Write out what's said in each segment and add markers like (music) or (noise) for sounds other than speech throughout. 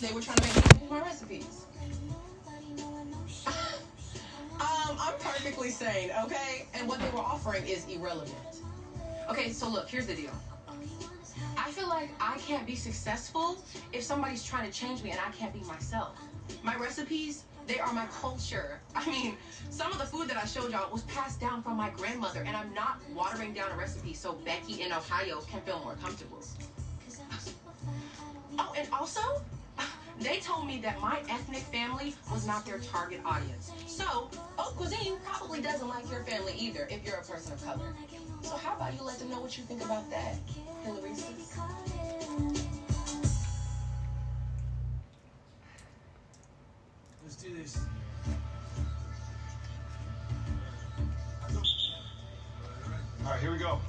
they were trying to make me my recipes. (laughs) um, I'm perfectly sane, okay? And what they were offering is irrelevant. Okay, so look, here's the deal. I feel like I can't be successful if somebody's trying to change me and I can't be myself. My recipes, they are my culture. (laughs) I mean, some of the food that I showed y'all was passed down from my grandmother, and I'm not watering down a recipe so Becky in Ohio can feel more comfortable. (laughs) Oh, and also, they told me that my ethnic family was not their target audience. So, Haute Cuisine probably doesn't like your family either if you're a person of color. So how about you let them know what you think about that, Hilary? Let's do this. All right, here we go.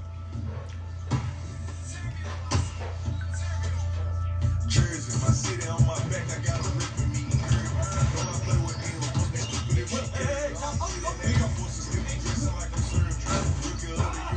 Jersey, my city on my back, I got a rip with me. Don't I play with me, I'm they stupid as fuck. Hey, hey, I'm forced to slip, dressing like I'm served drink. Rookie of the year, I got the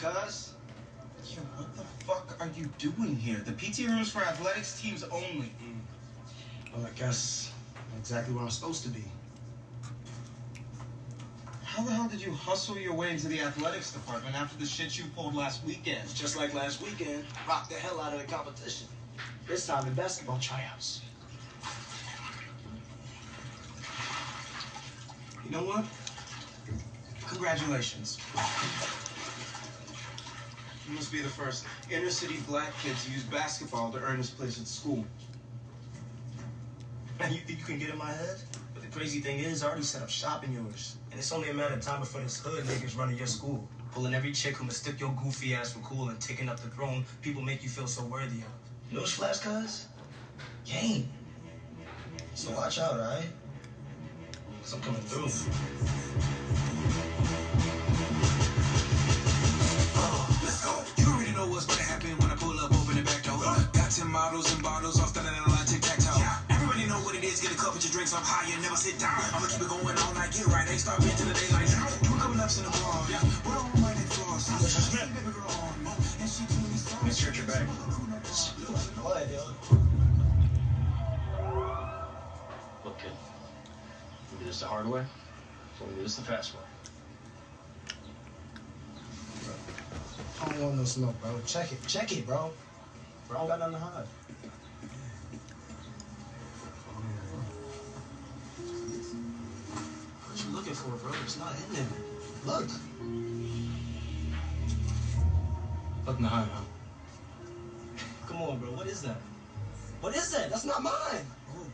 cuz? Yo, what the fuck are you doing here? The PT room's for athletics teams only. Mm. Well, I guess exactly where I'm supposed to be. How the hell did you hustle your way into the athletics department after the shit you pulled last weekend? Just like last weekend, rocked the hell out of the competition. This time in basketball tryouts. You know what? Congratulations. You must be the first inner city black kid to use basketball to earn his place at school. And you think you can get in my head? But the crazy thing is, I already set up shop in yours. And it's only a matter of time before this hood niggas running your school. Pulling every chick who mistook your goofy ass for cool and taking up the throne people make you feel so worthy of. Newsflash, cuz? Game. So watch out, alright? Cause I'm coming through. High and never sit down. I'ma keep it going all night, get right. Ain't start into the daylight. Do a couple laps in the bar. Yeah, we're on my neck girl on me, and she told me so. Let's get your bag. Look, kid. We do this the hard way, so we do this the fast way. I don't want no smoke, bro. Check it. Check it, bro. Bro, I don't got nothing to hide. What you looking for, bro? It's not in there. Look. To hide, huh? Come on, bro. What is that? What is that? That's not mine. Oh,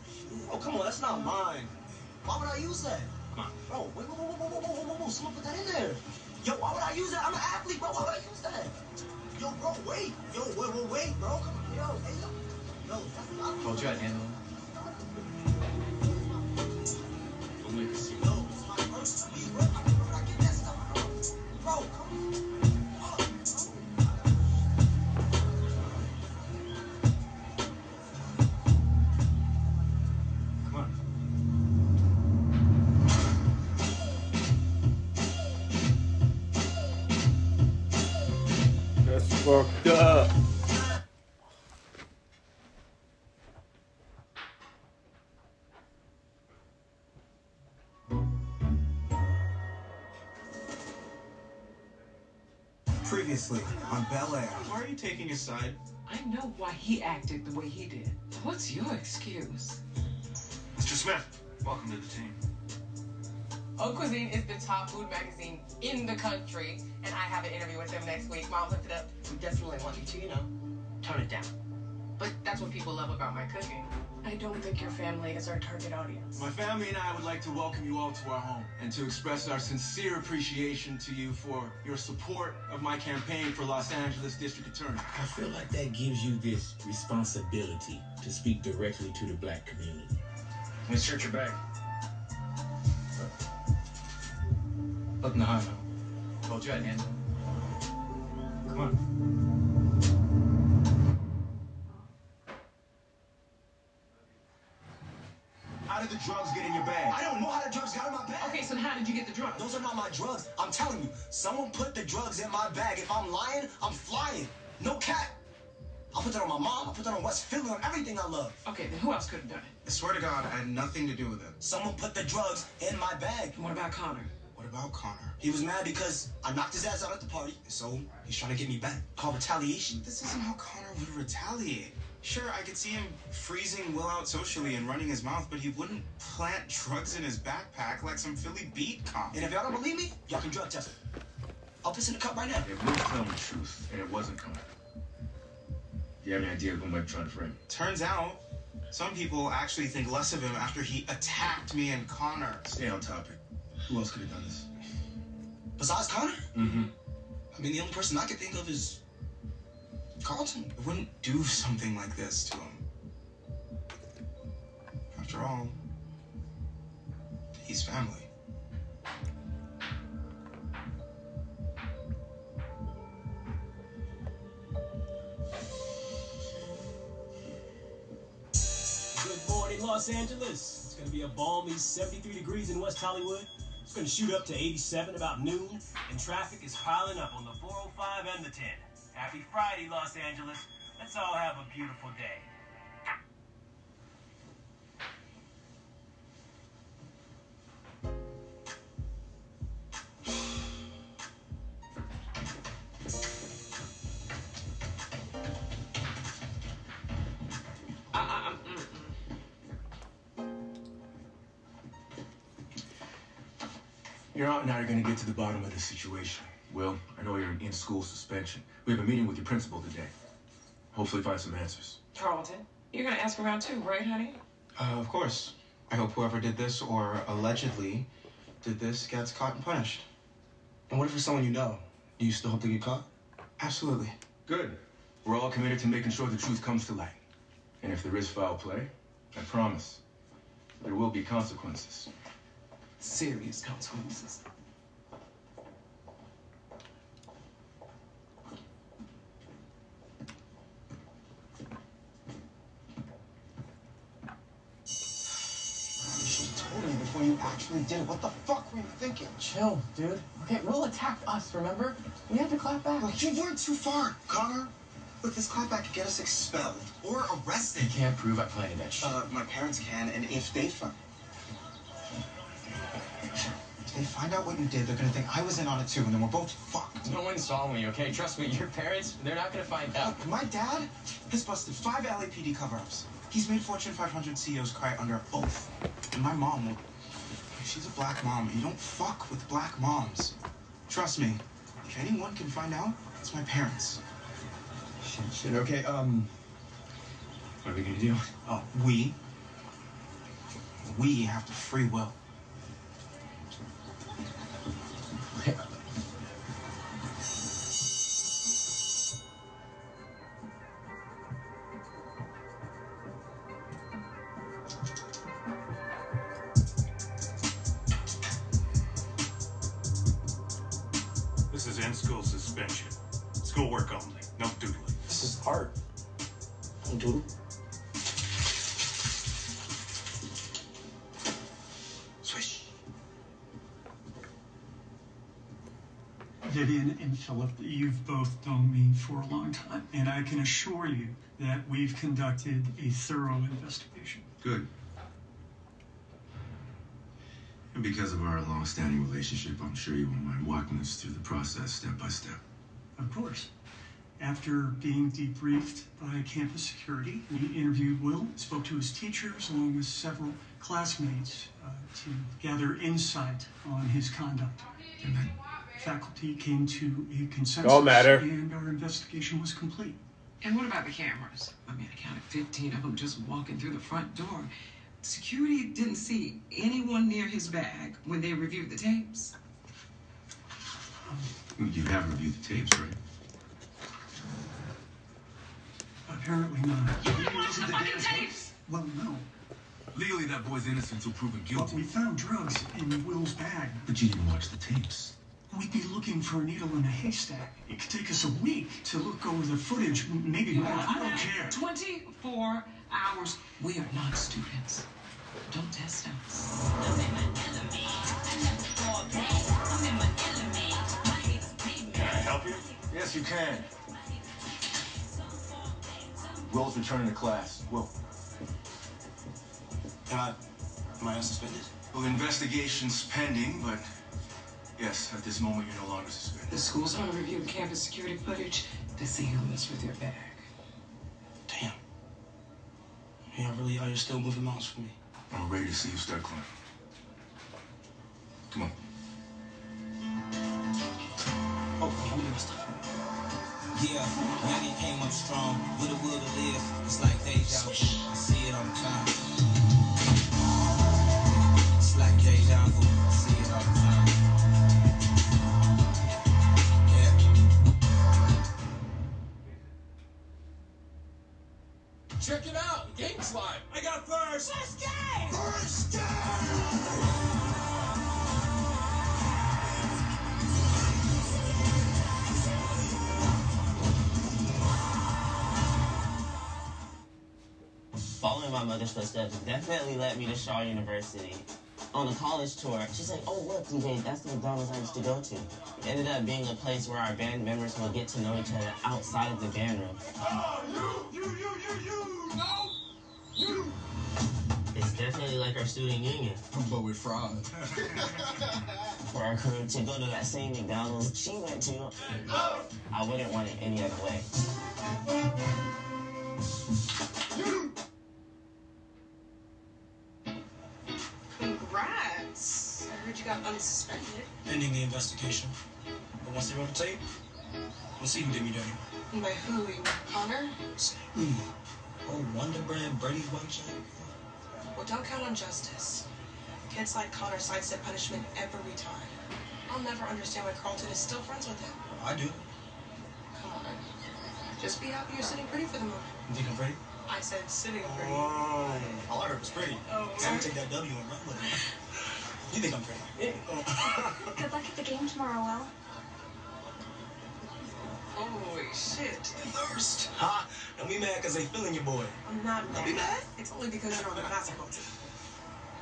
oh, come on. That's not mine. Why would I use that? Come on. Bro, wait, wait, wait, wait, No, someone put that in there. Yo, why would I use that? I'm an athlete, bro. Why would I use that? Yo, bro, wait. Yo, wait, wait, wait, bro. Come on, yo, hey, yo. Yo, that's not. Told you I'd handle. Don't make a scene. Yo, fucked up. Previously on Bel Air. Why are you taking his side? I know why he acted the way he did. What's your excuse? Mr. Smith, welcome to the team. Haute Cuisine is the top food magazine in the country, and I have an interview with them next week. Mom hooked it up. We definitely want you to, you know, tone it down. But that's what people love about my cooking. I don't think your family is our target audience. My family and I would like to welcome you all to our home and to express our sincere appreciation to you for your support of my campaign for Los Angeles District Attorney. I feel like that gives you this responsibility to speak directly to the black community. Let's search your bag. Look in the high now. Told you I'd handle him. Come on. How did the drugs get in your bag? I don't know how the drugs got in my bag. Okay, so how did you get the drugs? Those are not my drugs. I'm telling you, someone put the drugs in my bag. If I'm lying, I'm flying. No cap. I'll put that on my mom. I'll put that on West Philly, on everything I love. Okay, then who else could have done it? I swear to God, I had nothing to do with it. Someone put the drugs in my bag. And what about Connor? What about Connor? He was mad because I knocked his ass out at the party, so he's trying to get me back. Called retaliation. This isn't how Connor would retaliate. Sure, I could see him freezing Will out socially and running his mouth, but he wouldn't plant drugs in his backpack like some Philly beat cop. And if y'all don't believe me, y'all can drug test it. I'll piss in the cup right now. If Will's telling the truth, and it wasn't Connor, do you have any idea who might be trying to frame? Turns out, some people actually think less of him after he attacked me and Connor. Stay on topic. Who else could have done this? Besides Connor, Mm-hmm. I mean, the only person I could think of is Carlton. Wouldn't do something like this to him. After all, he's family. Good morning, Los Angeles. It's going to be a balmy 73 degrees in West Hollywood. It's going to shoot up to 87 about noon, and traffic is piling up on the 405 and the 10. Happy Friday, Los Angeles. Let's all have a beautiful day. Your aunt and I are going to get to the bottom of this situation. Will, I know you're in school suspension. We have a meeting with your principal today. Hopefully find some answers. Carlton, you're gonna ask around too, right, honey? Uh, of course. I hope whoever did this or allegedly did this gets caught and punished. And what if it's someone you know? Do you still hope to get caught? Absolutely. Good. We're all committed to making sure the truth comes to light. And if there is foul play, I promise, there will be consequences. Serious consequences. You should have told me before you actually did it. What the fuck were you thinking? Chill, dude. Okay, Will attacked us, remember? We had to clap back. Look, you went too far, Connor. Look, this clapback could get us expelled or arrested. You can't prove I planted that shit. Uh, my parents can, and if they find if they find out what you did, they're gonna think I was in on it too, and then we're both fucked. no one saw me, okay? Trust me, (laughs) your parents, they're not gonna find out. Look, my dad has busted five LAPD cover-ups. He's made Fortune 500 CEOs cry under oath. And my mom, well, she's a black mom. And you don't fuck with black moms. Trust me. If anyone can find out, it's my parents. Shit, shit. Okay, um. What are we gonna do? Oh, we. We have to free will. That we've conducted a thorough investigation. Good. And because of our long-standing relationship, I'm sure you won't mind walking us through the process step by step. Of course. After being debriefed by campus security, we interviewed Will, spoke to his teachers along with several classmates uh, to gather insight on his conduct. And then Faculty came to a consensus, Don't matter. and our investigation was complete. And what about the cameras? I mean, I counted 15 of them just walking through the front door. Security didn't see anyone near his bag when they reviewed the tapes. you have reviewed the tapes, right? Apparently not. You can watch the fucking tapes! Well, no. Legally, that boy's innocent until proven But guilty. we found drugs in Will's bag. But you didn't watch the tapes. We'd be looking for a needle in a haystack. It could take us a week to look over the footage, maybe more. I don't care. 24 hours. We are not students. Don't test us. Can I help you? Yes, you can. Will's returning to class. Will. Am I, am I unsuspended? Well, the investigation's pending, but yes, at this moment you're no longer suspended. The school's gonna review the campus security footage to see who messed with your bag. Damn. Y'all really are you still moving mountains for me? I'm ready to see you start climbing. Come on. Oh, I'm gonna stop. Yeah, youngin' came up strong, with a will to live. It's like deja vu. I see it all the time. It's like deja vu. Following my mother's footsteps definitely led me to Shaw University. On the college tour, she's like, oh, look, DJ, that's the McDonald's I used to go to. It ended up being a place where our band members will get to know each other outside of the band room. Oh, you, you, you, you, you. No. You. It's definitely like our student union. But with fraud. (laughs) For our crew to go to that same McDonald's she went to, I wouldn't want it any other way. Got unsuspended. Ending the investigation. But once they roll the tape, we'll see who did me dirty. By who? You Connor? Hmm. Oh, Wonder Bread, Brady Bunch. Well, don't count on justice. Kids like Connor sidestep punishment every time. I'll never understand why Carlton is still friends with him. I do. Come on. Just be happy you're sitting pretty for the moment. You think I'm pretty? I said sitting pretty. Oh, all I heard was pretty. Oh, so I'm gonna take that W and run with it. You think I'm pretty? Good luck at the game tomorrow, Will. Holy shit. the Thirst. Ha! Don't be mad because they feeling your boy. I'm not mad. Don't be mad. mad. It's only because you're on the basketball team.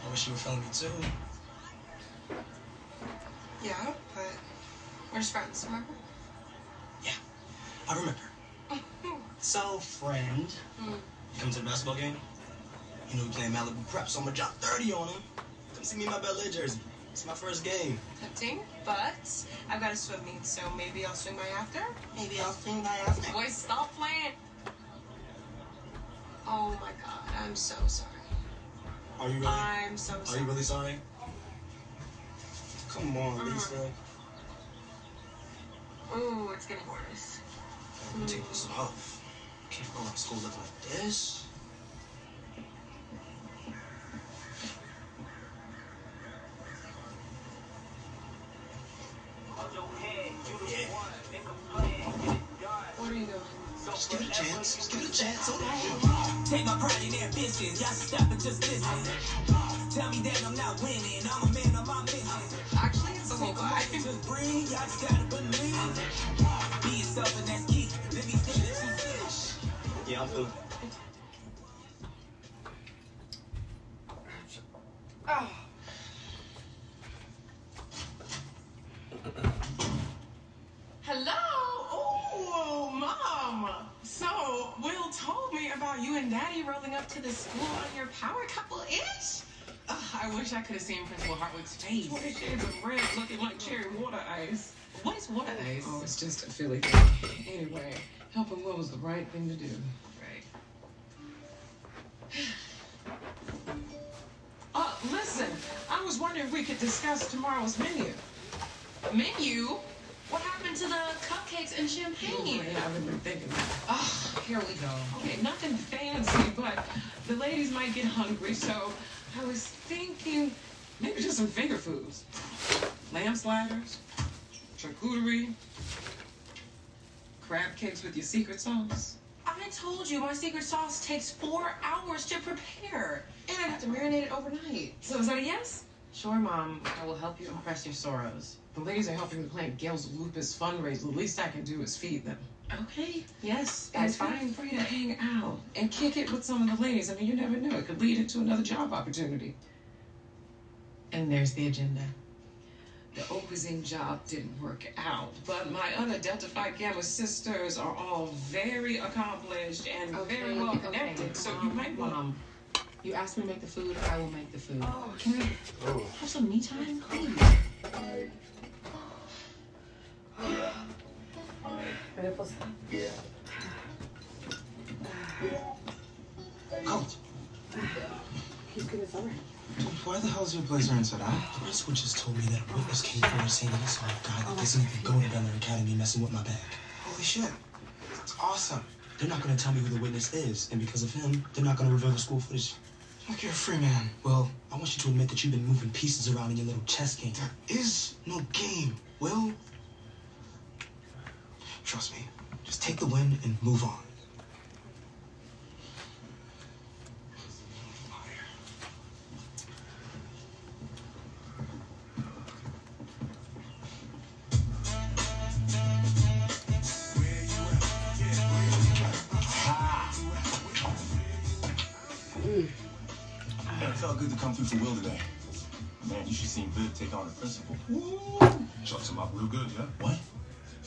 I wish you were feeling me too. Yeah, but we're just friends, remember? Yeah, I remember. (laughs) So, friend, Hmm. you come to the basketball game? You know we playing Malibu Prep, so I'm gonna drop 30 on him. Come see me in my Bel-Air jersey. It's my first game. Tempting, but I've got a swim meet, so maybe I'll swing by after. Maybe I'll swing by after. Boys, stop playing. Oh my god, I'm so sorry. Are you really? I'm so sorry. Are you really sorry? Come on, uh-huh. Lisa. Ooh, it's getting worse. Take this off. Can't go to school like this. Just give a chance. Just give a chance. Oh. Take my pride in their ambition. Y'all stop and just listen. Tell me that I'm not winning. I'm a man of my mission. Actually, it's a little guy. Just bring. Y'all just gotta believe. Be yourself and that's key. Let me see. Yeah, I'm good. Cherry water ice. What is water ice? Oh, it's just a Philly thing. Anyway, helping Will was the right thing to do. Right. (sighs) Uh, listen, I was wondering if we could discuss tomorrow's menu. Menu? What happened to the cupcakes and champagne? Yeah, I've been thinking that. Oh, here we go. Okay, nothing fancy, but the ladies might get hungry, so I was thinking maybe just some finger foods. Lamb sliders, charcuterie, crab cakes with your secret sauce. I told you my secret sauce takes four hours to prepare, and I have to marinate it overnight. So is that a yes? Sure, Mom. I will help you impress your sorors. The ladies are helping to plan Gail's lupus fundraiser. The least I can do is feed them. Okay. Yes, that's feel fine. free to hang out and kick it with some of the ladies. I mean, you never know. It could lead into another job opportunity. And there's the agenda. The Haute Cuisine job didn't work out, but my other Delta Phi Gamma sisters are all very accomplished and very well connected. So you um, might want Mom, um, you asked me to make the food. I will make the food. Oh, Can we Oh. have some me time, please? Yeah. Coach, He's good as alright. dude, why the hell's your blazer inside out? Principal just told me that a witness came forward saying oh, that he saw a guy that doesn't even go to Air Academy messing with my bag. Holy shit. That's awesome. They're not gonna tell me who the witness is, and because of him, they're not gonna reveal the school footage. Look, you're a free man. Well, I want you to admit that you've been moving pieces around in your little chess game. There is no game, Will. Trust me. Just take the win and move on.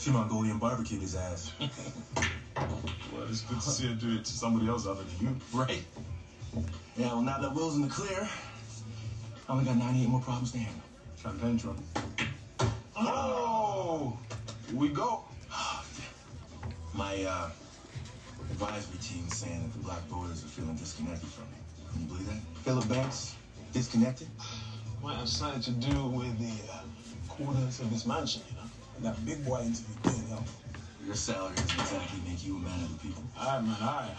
She Mongolian barbecue his ass. (laughs) well, it's good to see her do it to somebody else other than you. Right. Yeah, well, now that Will's in the clear, I only got 98 more problems to handle. Champagne trouble. Oh! Here we go. My uh, advisory team is saying that the black voters are feeling disconnected from me. Can you believe that? Philip Banks, disconnected? Well, have something to do with the uh, quarters of this mansion, you know? And that big boy interview didn't help. Your salary doesn't exactly make you a man of the people. All right, man, all right.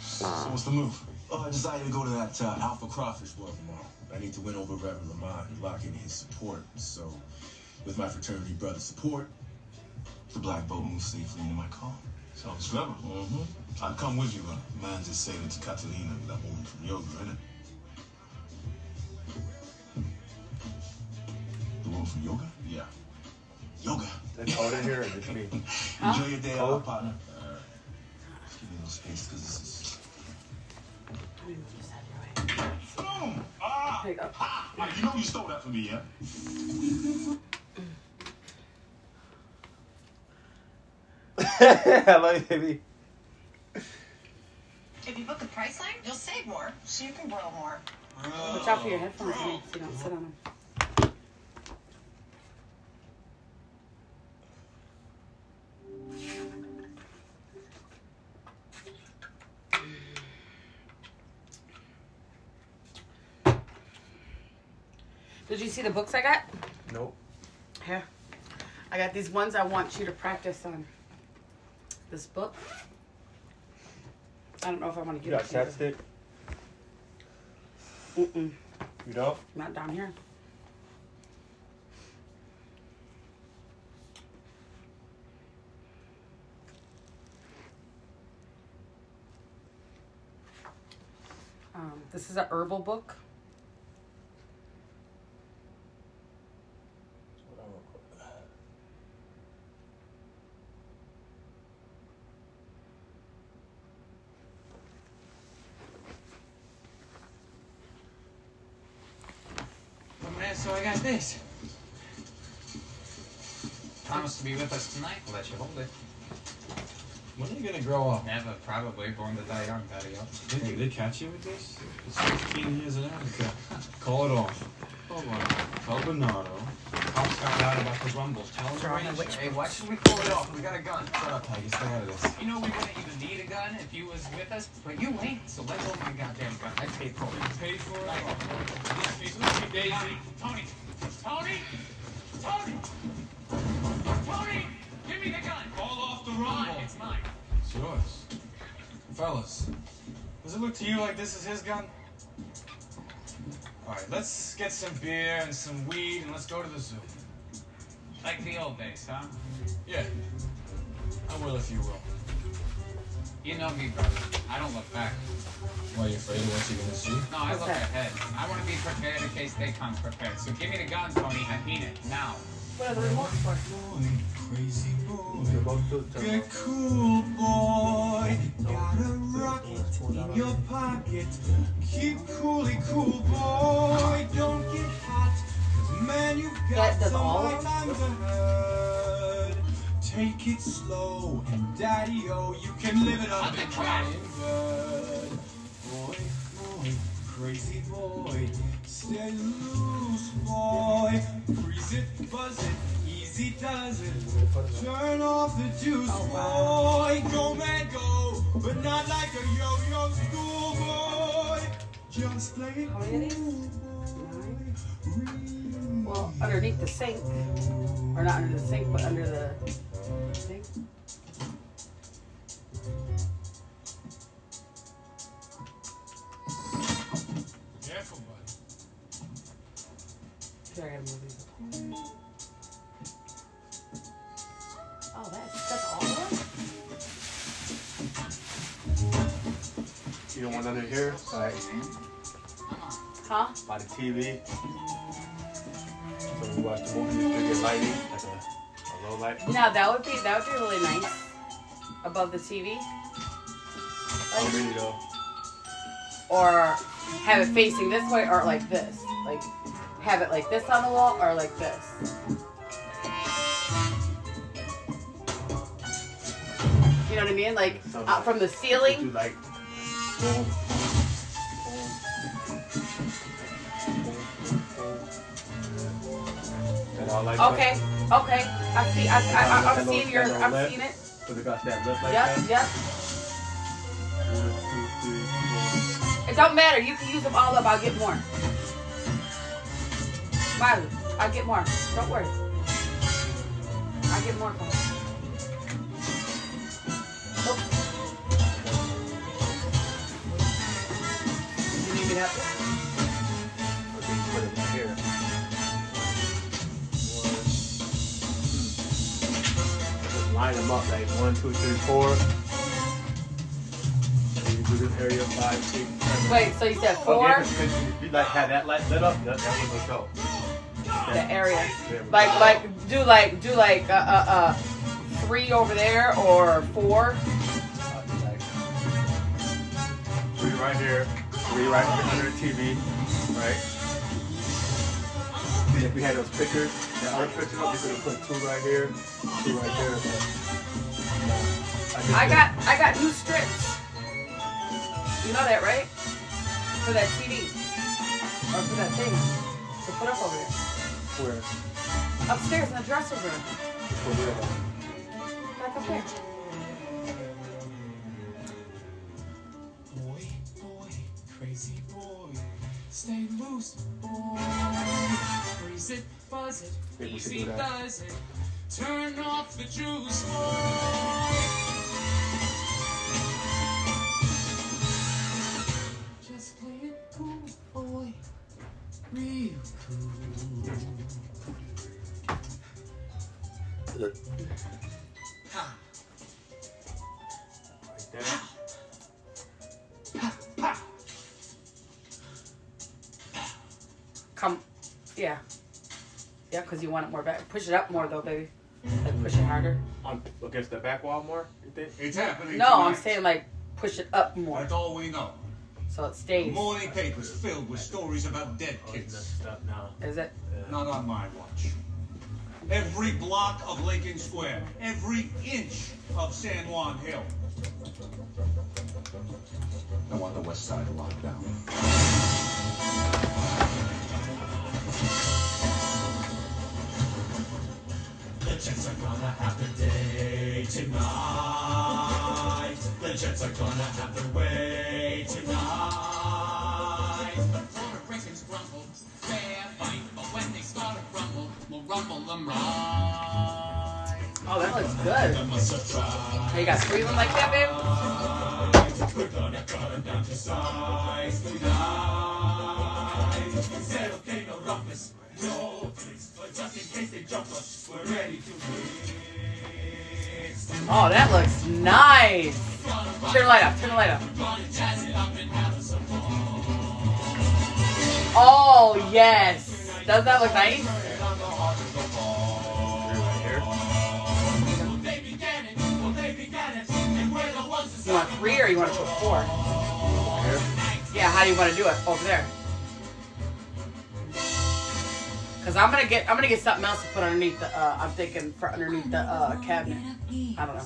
So what's the move? Oh, I decided to go to that uh, Alpha Crawfish World tomorrow. I need to win over Reverend Lamont and lock in his support. So, with my fraternity brother support, the black Boat moves safely into my car. Sounds clever. Mm-hmm. I'll come with you, man. Man just sailing to Catalina that woman from yoga, innit? The woman from yoga? Yeah. Yoga. That's cold in here or just me? (laughs) Enjoy your day Cold? out, partner. Just give me a little space because this is. Boom! Ah! ah! You know you stole that from me, yeah? (laughs) I love you, baby. If you book a Priceline, you'll save more, so you can grow more. Watch out for your headphones, Nick, so you don't sit on them. Did you see the books I got? Nope. Here. I got these ones I want you to practice on. This book. I don't know if I want to get You give got you. chapstick? Mm-mm. You don't? Not down here. This is a herbal book. so I got this. Promise to be with us tonight. I'll let you hold it. When are you gonna grow up? Never, probably. Born to die young, Daddy. Did they catch you with this? It's 16 years in Africa. (laughs) Call it off. Hold on. Tell Bernardo. Cops found out about the rumble. Tell him to Try which Hey, why should we call it off? We got a gun. Shut up, Tiger. Stay out of this. You know we wouldn't even need a gun if you was with us, but you ain't. So let go of my goddamn gun. I paid for it. Paid for it? Tony, Daisy. Tony, Tony, Tony, Tony, give me the gun. Call off the rumble. It's mine. It's yours. Fellas, does it look to you like this is his gun? Alright, let's get some beer and some weed and let's go to the zoo. Like the old days, huh? Yeah. I will if you will. You know me, brother. I don't look back. Why, are you afraid of what you're gonna see? No, I look ahead. I want to be prepared in case they come prepared. So give me the gun, Tony. I need it now. What the remotes for? Crazy boy. Get cool, boy. Got a rocket in your pocket. Keep coolly cool, boy. Don't get hot. 'cause man, you've got some all of light them? underhood. Take it slow, and daddy, oh, you can live it up and crying good. Boy, boy, crazy boy. Stay loose, boy. Freeze it, buzz it, easy does it. Turn off the juice, oh, boy. Go, man, go. But not like a yo-yo schoolboy. Just play it oh, of these? Well, underneath the sink. Or not under the sink, but under the thing. Here, I gotta move these. Oh, that's, that's all of them? You don't want under here? Like Huh? by the TV. So when you watch the movie, you still get lighting, like a, a low light. Now that would be that would be really nice. Above the TV. Oh, really though. Or have it facing this way or like this. Like have it like this on the wall or like this. You know what I mean? Like out from the ceiling. like all like Okay, okay. I see. I, I, I, I'm seeing your. I'm seeing it. So they got that left like Yep, that. yep. One, two, three, four. It don't matter. You can use them all up. I'll get more. Miley, I'll get more. Don't worry. I'll get more from you. You need me to help you? Okay, put it right here. One, two. Just line them up like one, two, three, four. And you do this area five, six, seven. Wait, so you said Okay, four? if you- if you like had that light lit up, that, that one will show. The area. Like, like, do like, do like, uh, uh, uh, three over there or four. Three right here, three right under the TV, right? And if we had those pictures, the other pictures, we could have put two right here, two right there. But, just I got, I got new strips. You know that, right? For that TV. Or for that thing. To put up over there. Where? Upstairs in the dresser room. For real. Back up there. Boy, boy, crazy boy. Stay loose, boy. Freeze it, buzz it, Think easy does it. Turn off the juice, boy. Just play it cool, boy. Real cool. Because you want it more back. Push it up more, though, baby. Like, push it harder. On, against the back wall more, you think? It's happening. No, I'm saying, like, push it up more. That's all we know. So it stays. Morning papers filled with stories about dead oh, kids. Is it? Not on my watch. Every block of Lincoln Square, every inch of San Juan Hill. I want the west side locked down. The Jets are gonna have their day tonight. The Jets are gonna have their way tonight. Puerto Ricans grumble, fair fight, but when they start to rumble, we'll rumble them right. Oh, that looks good. Hey, oh, you got three of them like that, babe? We're gonna cut them down to size tonight. Said okay, no roughness, no tricks, but just in case they jump us, we're ready to. Oh, that looks nice. Turn the light up. Turn the light up. Oh, yes. Doesn't that look nice? You want three or you want to put four? Yeah, how do you want to do it? Over there. Cause I'm gonna get I'm gonna get something else to put underneath the uh, I'm thinking for underneath the uh, cabinet. I don't know.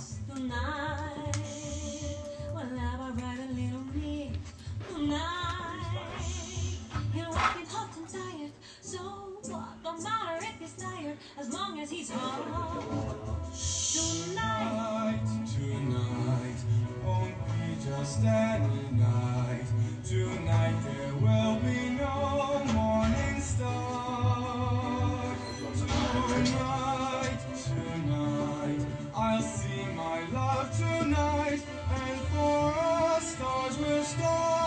Tonight there will be no morning star. Stars will stop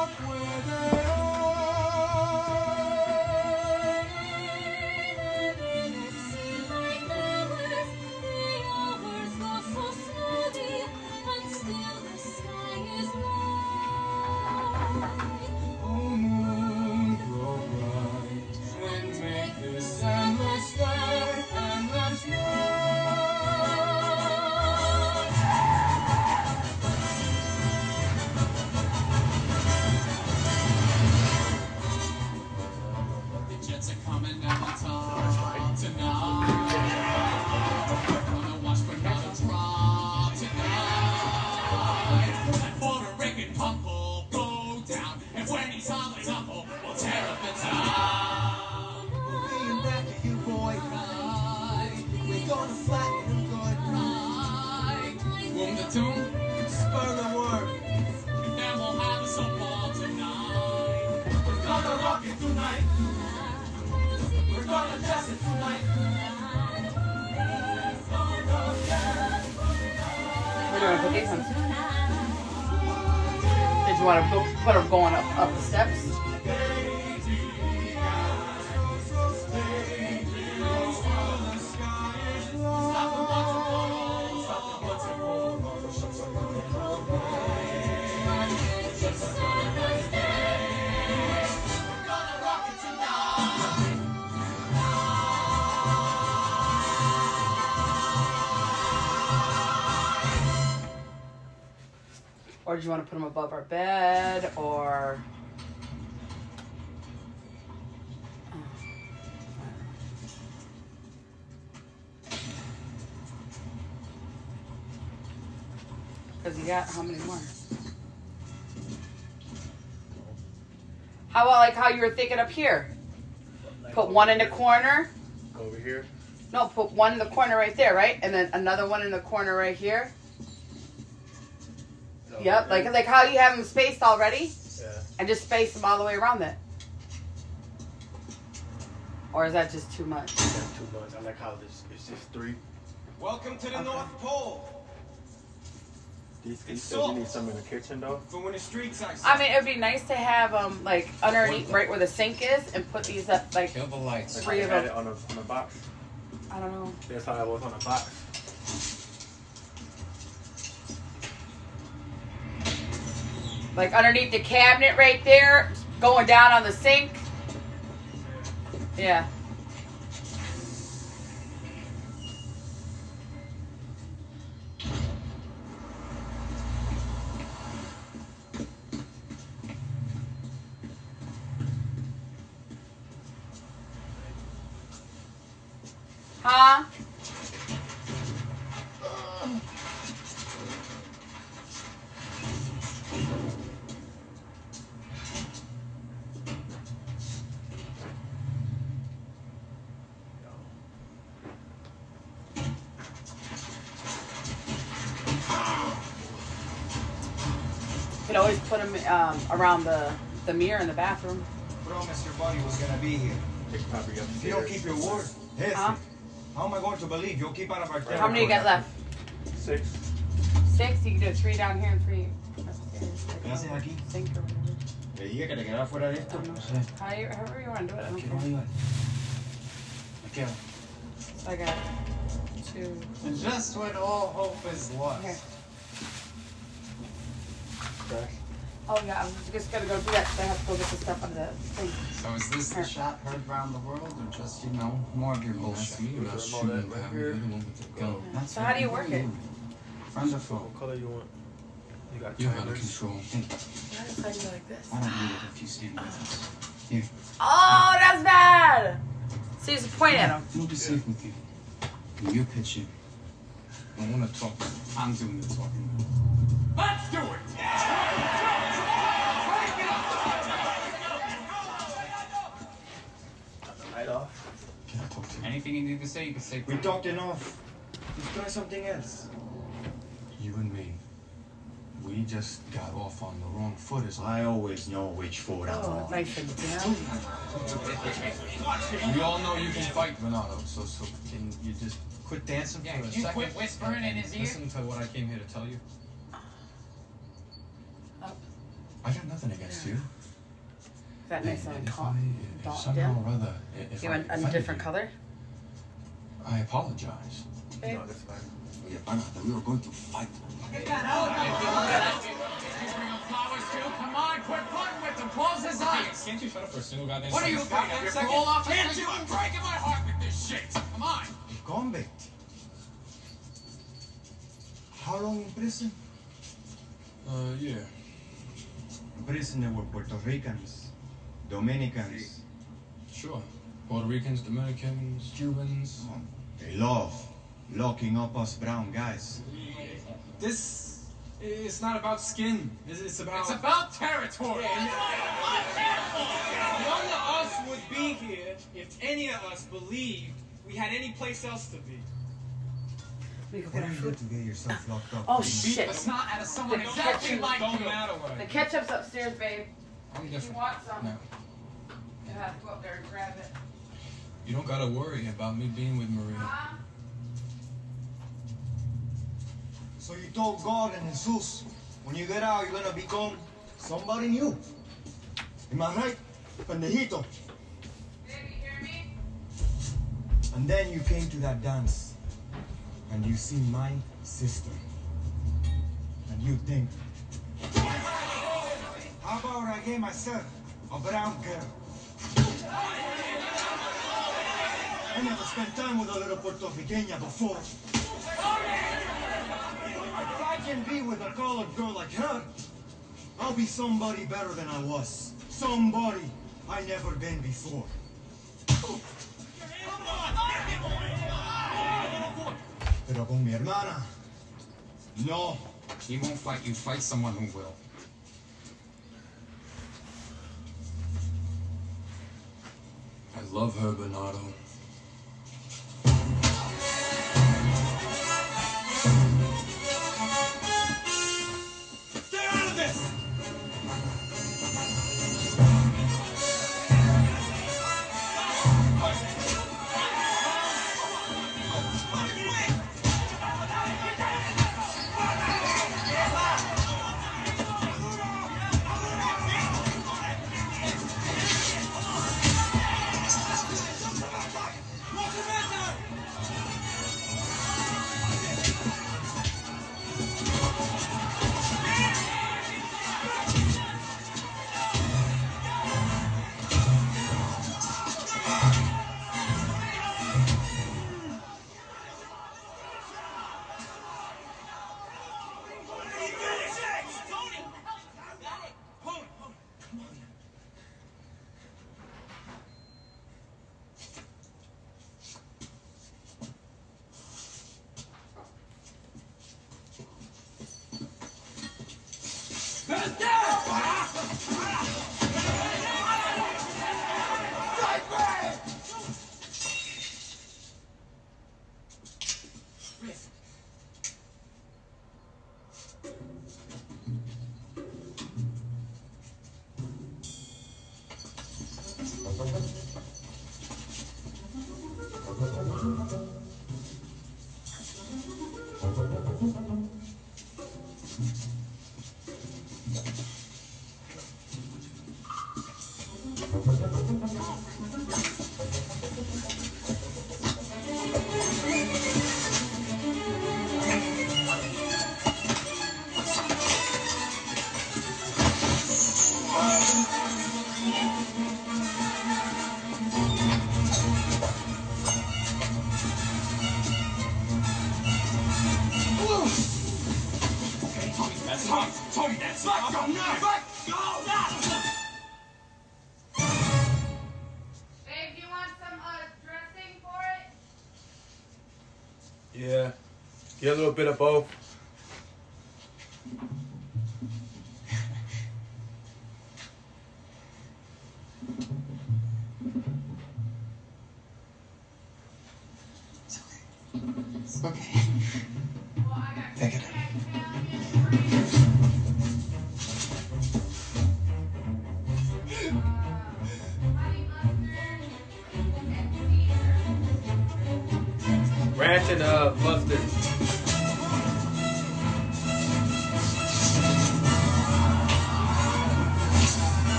To go, put them going up up the steps? Want to put them above our bed or Because you got how many more? How about like how you were thinking up here? Put one in the corner. Over here. No, put one in the corner right there, right? And then another one in the corner right here. Yep, like like how you have them spaced already, Yeah. and just space them all the way around it. Or is that just too much? That's too much. I like how this it's just three. Welcome to the North Pole. These It's said you need some in the kitchen though. For when the streets are I mean, it would be nice to have um like underneath right where the sink is, and put these up like Kill the lights. three of them. on a on a box. I don't know. That's how it was on a box. Like underneath the cabinet right there, going down on the sink. Yeah. Always um, around the, the mirror in the bathroom. Promise your body was gonna be here. If you don't keep your word, Jefe, Huh? how am I going to believe you'll keep out of our territory? How many you got left? Six. Six. You can do three down here and three upstairs. ¿Qué haces aquí? Sink or whatever. Le dije que te quedara fuera de esto. No sé. You, however you want to do it. I don't Aquí care. no. Me quedo. So I got two. And just when all hope is lost. Here. Oh yeah, I'm just gonna go do that because I have to go get the stuff out of the thing. So is this the shot heard around the world, or just you know more of your bullshit? me about shooting Pam, you're one with the gun. That's So how do you work it? Friend or foe? What color you want? You got You're out of control. I just play you like this. I don't need it if you stand with us. Here. Oh, that's bad. So you just point at him. It'll be safe with you. When you're pitching, I want to talk. I'm doing the talking. Let's do Anything you need to say, you can say. We talked enough. Let's try something else. You and me, we just got off on the wrong foot as I always know which foot I'm Oh, on. nice and down. We all know you can fight, Renato. So, so can you just quit dancing Yeah, for a can you second? quit whispering in his ear? Listen to what I came here to tell you. Oh. I got nothing against you. That nice And and if calm. I, if somehow or other, i- if You I want a different you, color? I apologize. Babe? No, that's fine. Yeah, Banata, we were going to fight. You bring him flowers too? Come on, quit flirting with him. Close his eyes. Can't you shut up for a single goddamn What are you, second? goddamn You're second? parole officer? Can't you? I'm breaking my heart with this shit. Come on. A convict. How long in prison? Uh, yeah. In prison there were Puerto Ricans, Dominicans. Sure. Puerto Ricans, Dominicans, Cubans. They love locking up us brown guys. This is not about skin. It's, it's about. It's about territory. None of us would be here if any of us believed we had any place else to be. What are you to get yourself ah. locked up? Oh Queen? shit. It's not out of someone The exactly ketchup like Don't you. matter what. The ketchup's upstairs, babe. I'm If you want some, No. you have to go up there and grab it. You don't gotta worry about me being with Maria. So you told God and Jesus, when you get out, you're gonna become somebody new. Am I right, pendejito? And then you came to that dance, and you see my sister, and you think, how about I get myself a brown girl? I never spent time with a little Puerto Riqueña before. If I can be with a colored girl like her, I'll be somebody better than I was. Somebody I never been before. Pero con mi hermana, no. He won't fight you. Fight someone who will. I love her, Bernardo. Little bit of both.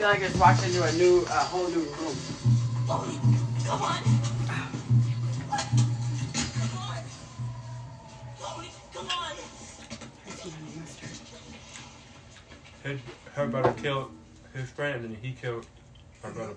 Feel like it's walked into a new, a whole new room. Chloe, come on. What? Come on. Chloe, come on. His, her brother killed his friend and he killed her brother.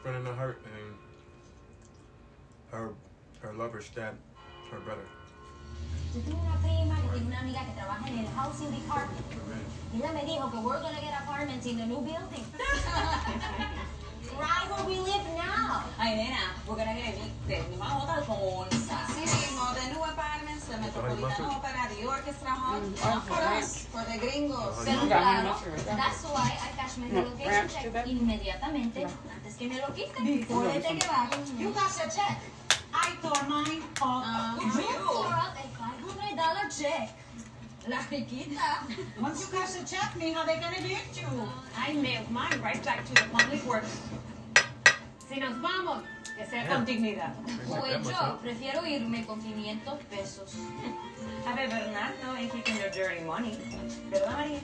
Stabbed his friend in the heart and her her lover stabbed her brother. Yo tengo una prima que tiene una amiga que trabaja en el housing department. Y ella me dijo que we're gonna get apartments in the new building. (laughs) right where we live now. Ay, nena, we're gonna get evicted. Nos van a votar con onza. Sí, no, the new apartments, the Metropolitan Opera, the Orchestra Hall. Not for us, for the gringos. Pero claro, that's why I cash my No, relocation check too bad? inmediatamente antes que me lo quiten. Before they take it back. You cash a check. I tore mine up. Uh, you tore up a $500 check. La riquita. Once you cash the check, mija, they can evict you. I mailed mine right back to the public works. Si nos vamos, que sea con dignidad. Pues yo prefiero irme con 500 pesos. A ver, Bernardo ain't keeping your dirty money. ¿Verdad, María?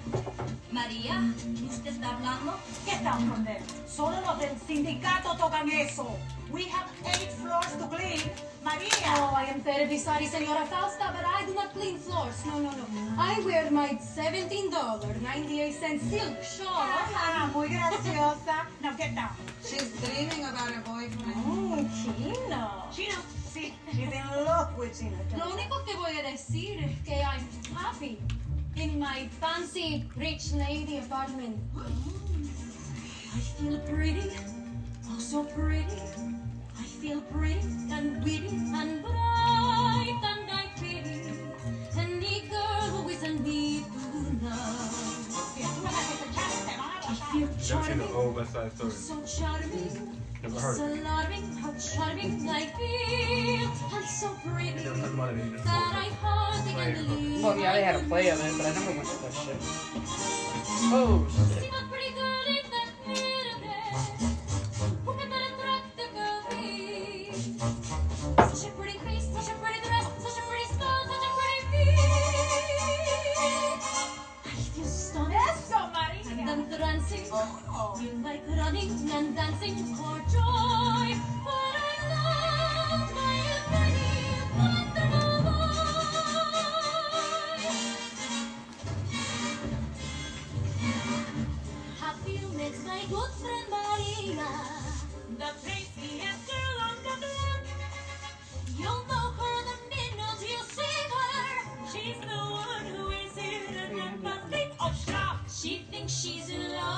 María, ¿qué usted está hablando? Get down from there. Solo los del sindicato tocan eso. We have eight floors to clean. María. Oh, I am terribly sorry, Senora Fausta, but I do not clean floors. No, no, no. I wear my $17.98 silk shawl. Ah, muy graciosa. Now get down. She's dreaming about her boyfriend. Oh, Chino. Chino, sí. She's in love with Chino. Lo único que voy a decir es que I'm happy in my fancy rich lady apartment. I feel pretty, oh so pretty. I feel pretty and witty and bright and I pity any girl who isn't me tonight. I feel Never charming, old West Side Story. so charming. Never heard So of it. charming, how charming I feel, and so pretty Never talked about it either. that I hardly can believe. Well, yeah, they had a play of it, but I never went to that shit. Oh, shit. them dancing, you like running and dancing for joy. But I love my penny wonderful boy. Have you met my good friend Maria, the prettiest girl on the block? You'll She thinks she's in love.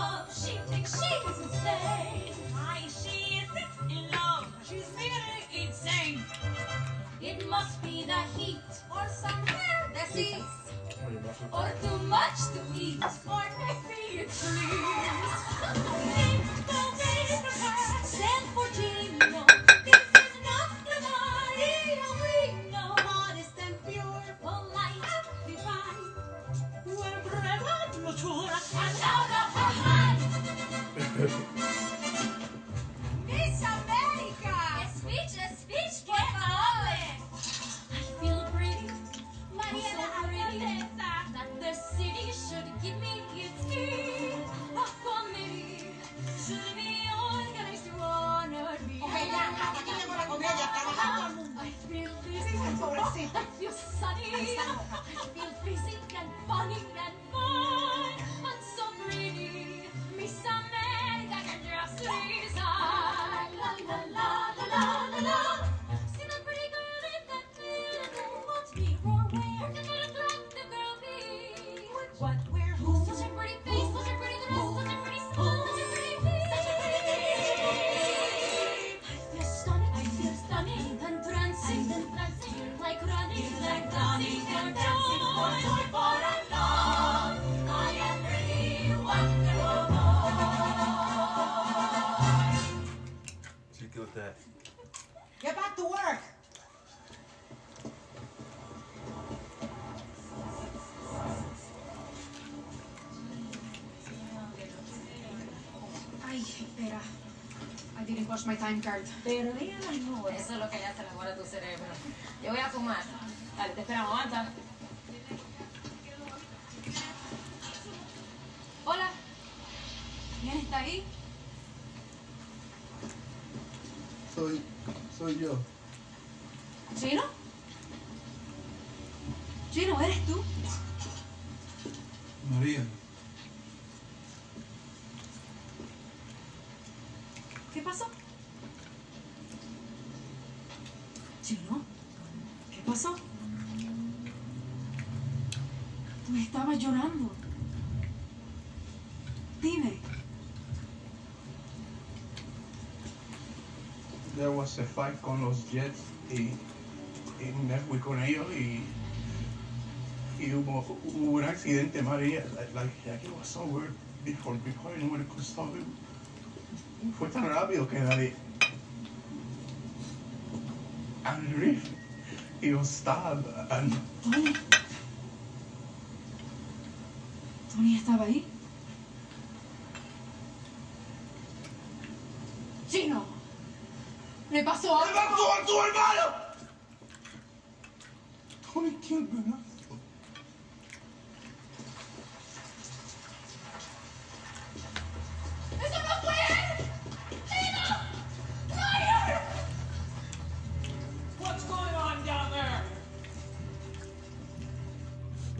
much my time card. Perdí las nubes. Eso es lo que le hace la tu cerebro. Yo voy a fumar. Dale, te esperamos, aguanta. Hola. ¿Quién está ahí? Soy, soy yo. ¿Chino? ¿Chino, eres tú? María. con los Jets y, y me fui con ellos y, y hubo, hubo, un accidente, María, like, like, it was so weird before, before anyone could stop it. Fue tan rápido que nadie... And Riff, he was stabbed and... ¿Tony? ¿Tony estaba ahí?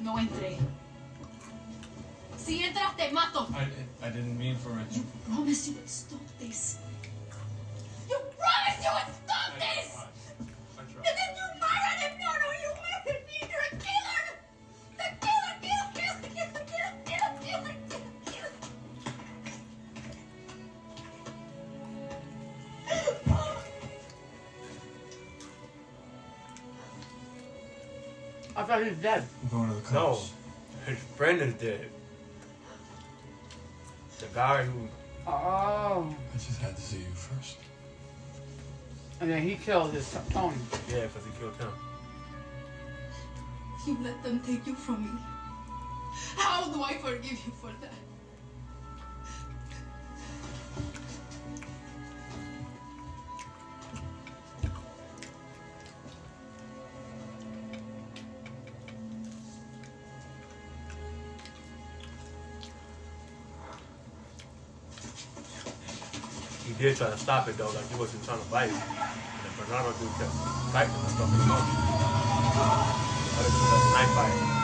No entré. Si entras, te mato. I, I didn't mean for it. You promised you would stop this. You promised you would stop I this! I tried. And then you murdered him! No, no, you murdered me! You're a killer! The killer, killer, killer, killer, killer, killer, killer, I thought he was dead. No, cops. his friend is dead. The guy who Oh. I just had to see you first. And then he killed his Tony. yeah, because he killed him. You let them take you from me. How do I forgive you for that? He did try to stop it though, like he wasn't trying to bite. And Bernardo dude kept biting and stuff a knife fight.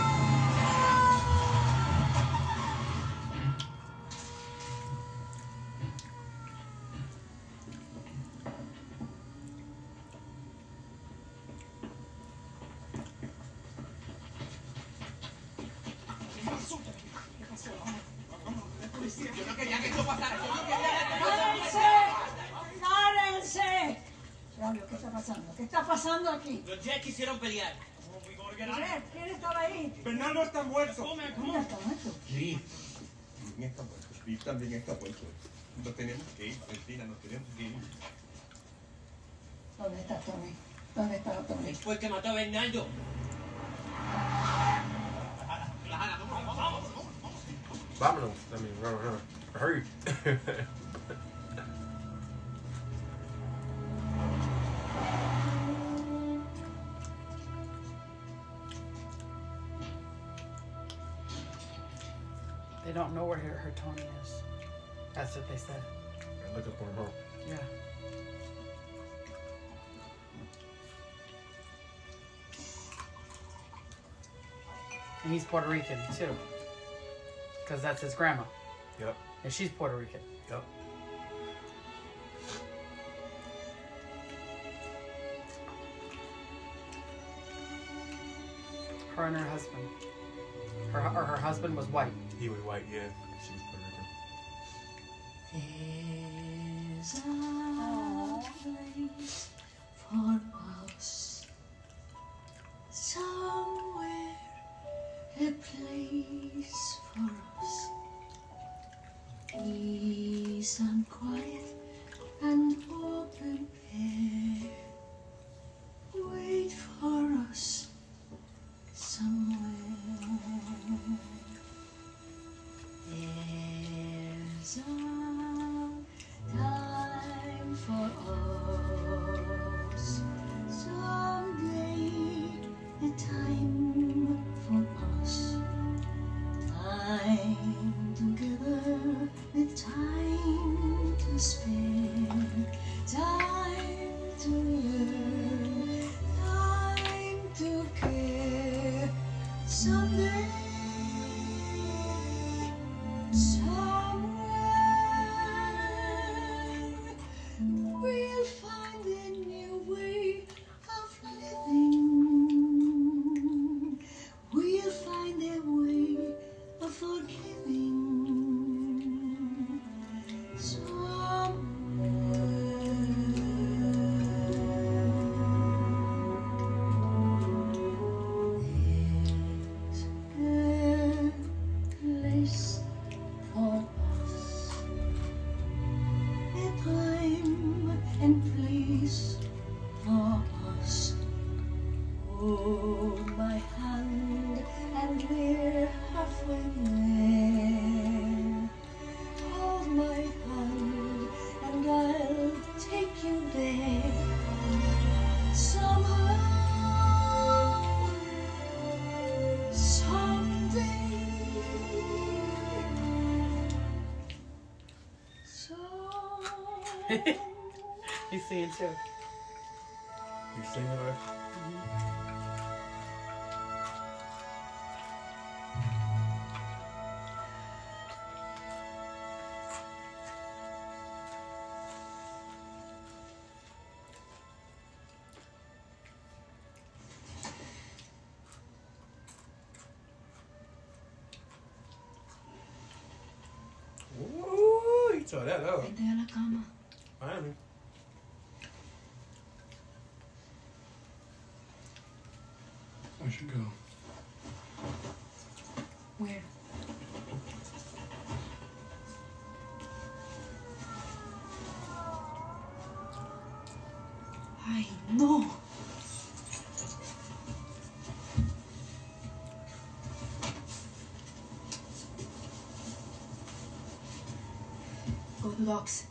Pasando? ¿Qué está pasando aquí? Los Jets quisieron pelear. ¿Quién estaba ahí? Bernardo está muerto. ¿Quién está muerto? Sí. También está muerto. Steve también está muerto. Nos tenemos que ir, Cristina, nos tenemos que ir. ¿Dónde está Tony? ¿Dónde está fue el que mató a Bernardo. Vámonos. Run. Hurry. (laughs) Tony is. That's what they said. They're looking for him, huh? Yeah. And he's Puerto Rican too. Because that's his grandma. Yep. And she's Puerto Rican. Yep. Her and her husband. Her, or her husband was white. He was white, yeah. She was Puerto Rican. There's a place He's seeing too. You singing her? Ooh, you tore that up. Vete a la cama. Finally. I should go. Where? I know. Go to docks.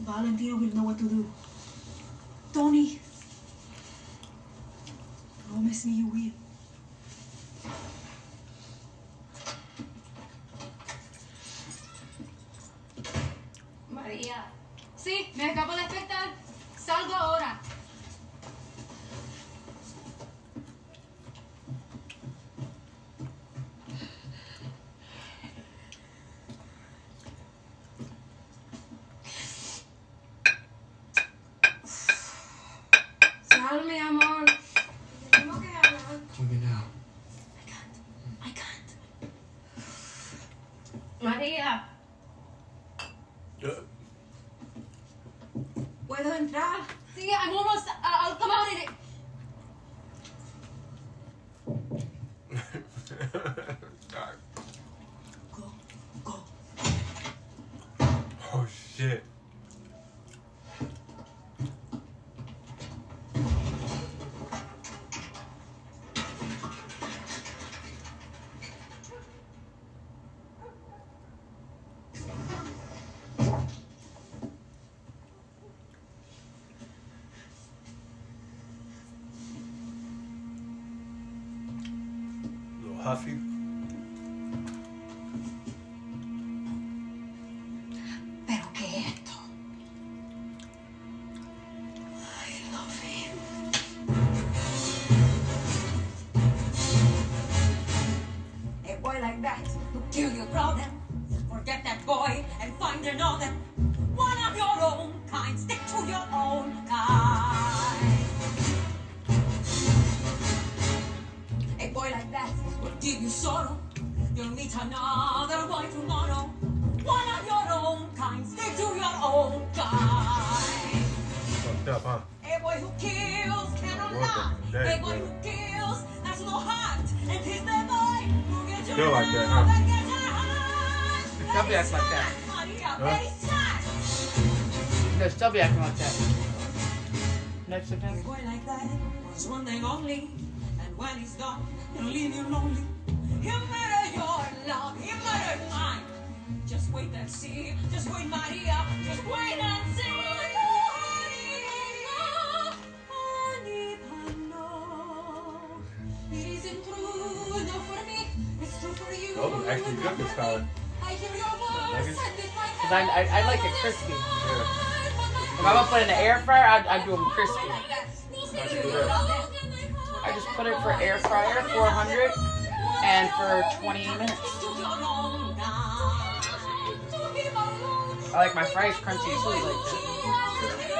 Valentina will know what to do. Tony. Promise me you will. María. Sí, me acabo de despertar. Salgo ahora. Sal, mi amor. Tengo que hablar. With me now. I can't. María. ¿Puedo entrar? Sí, I'm almost. uh, I'll come out in it. Oh shit. Huffy. ¿Pero qué es esto? I love him. A boy like that will kill your problem. Forget that boy and find another. Was one thing only. And when he's gone, he'll leave you lonely. He'll murder your love. He'll murder mine. Just wait and see. Just wait, Maria. Just wait and see. It isn't true, not for me. It's true for you. Those are actually good this time. I hear your voice Nuggets? and in my Cause I, I, I like it crispy. If I'm gonna put it in the air fryer, I, I do them crispy. I just put it for air fryer, 400, and for 20 minutes. I like my fries crunchy too, like.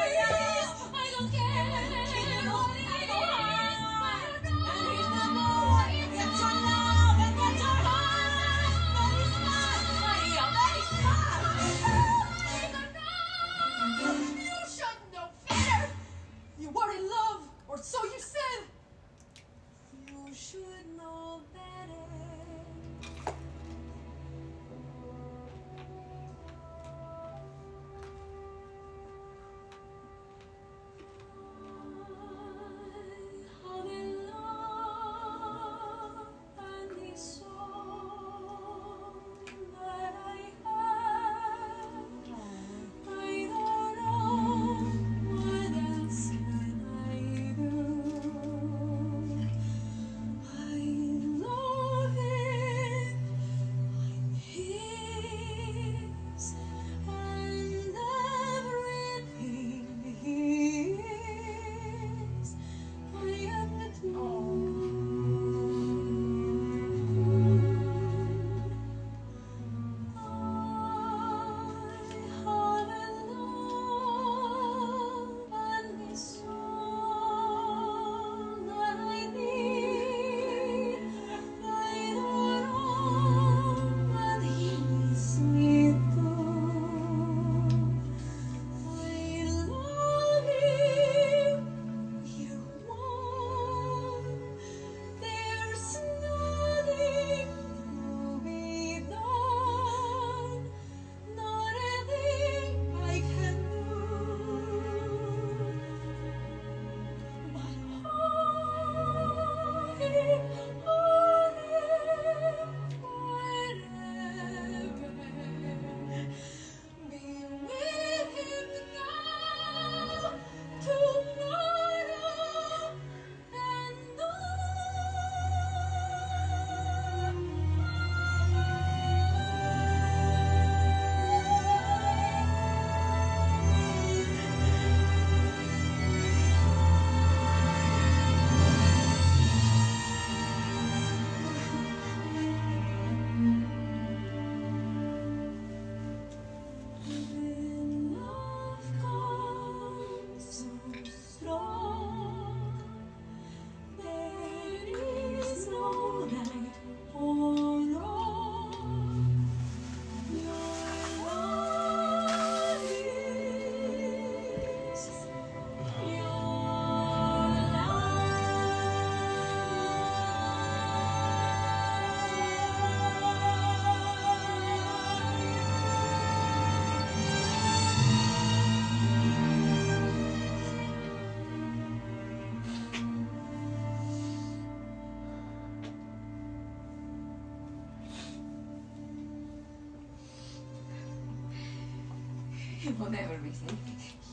Will never be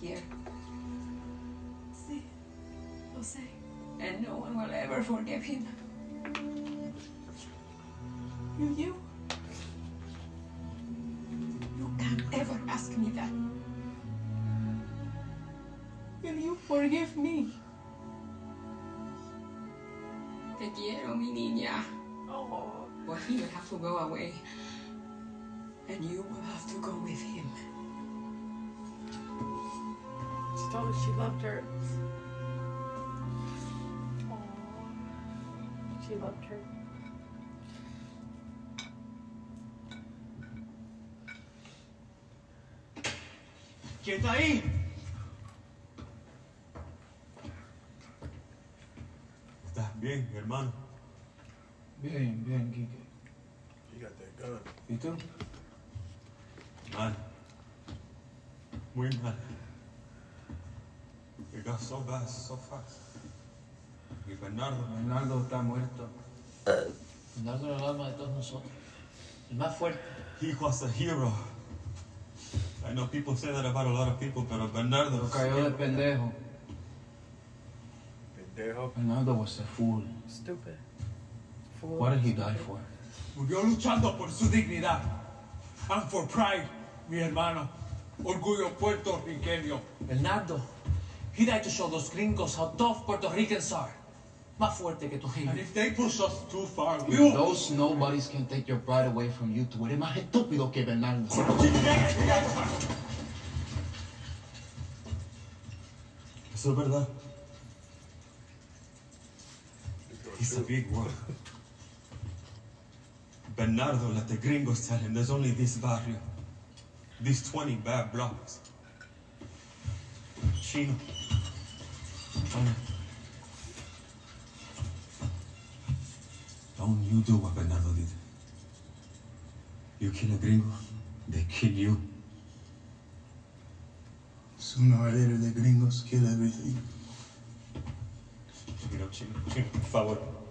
here. Lo sé. And no one will ever forgive him. Told she loved her. She loved her. ¿Quién está ahí? ¿Estás bien, hermano? Bien, bien, Quique. You got that gun. ¿Y tú? Mal. Muy mal. It got so bad, so fast. Y Bernardo. Bernardo está muerto. Bernardo era el alma de todos nosotros. El más fuerte. He was a hero. I know people say that about a lot of people, pero Bernardo. Lo cayó de pendejo. Pendejo. Bernardo was a fool. Stupid. Fool. What did he die for? Murió luchando por su dignidad. And for pride, mi hermano. Orgullo puertorriqueño. Bernardo. He died to show those gringos how tough Puerto Ricans are. Más fuerte que tu And if they push us too far, we If those nobodies can take your pride away from you, tú eres más estúpido que Bernardo. Eso es verdad. It's a big one. Bernardo let the gringos tell him there's only this barrio. These 20 bad blocks. Chino. China. Don't you do what Bernardo did. You kill a gringo, they kill you. Sooner or later, the gringos kill everything. Chino, Chino, Chino, por favor.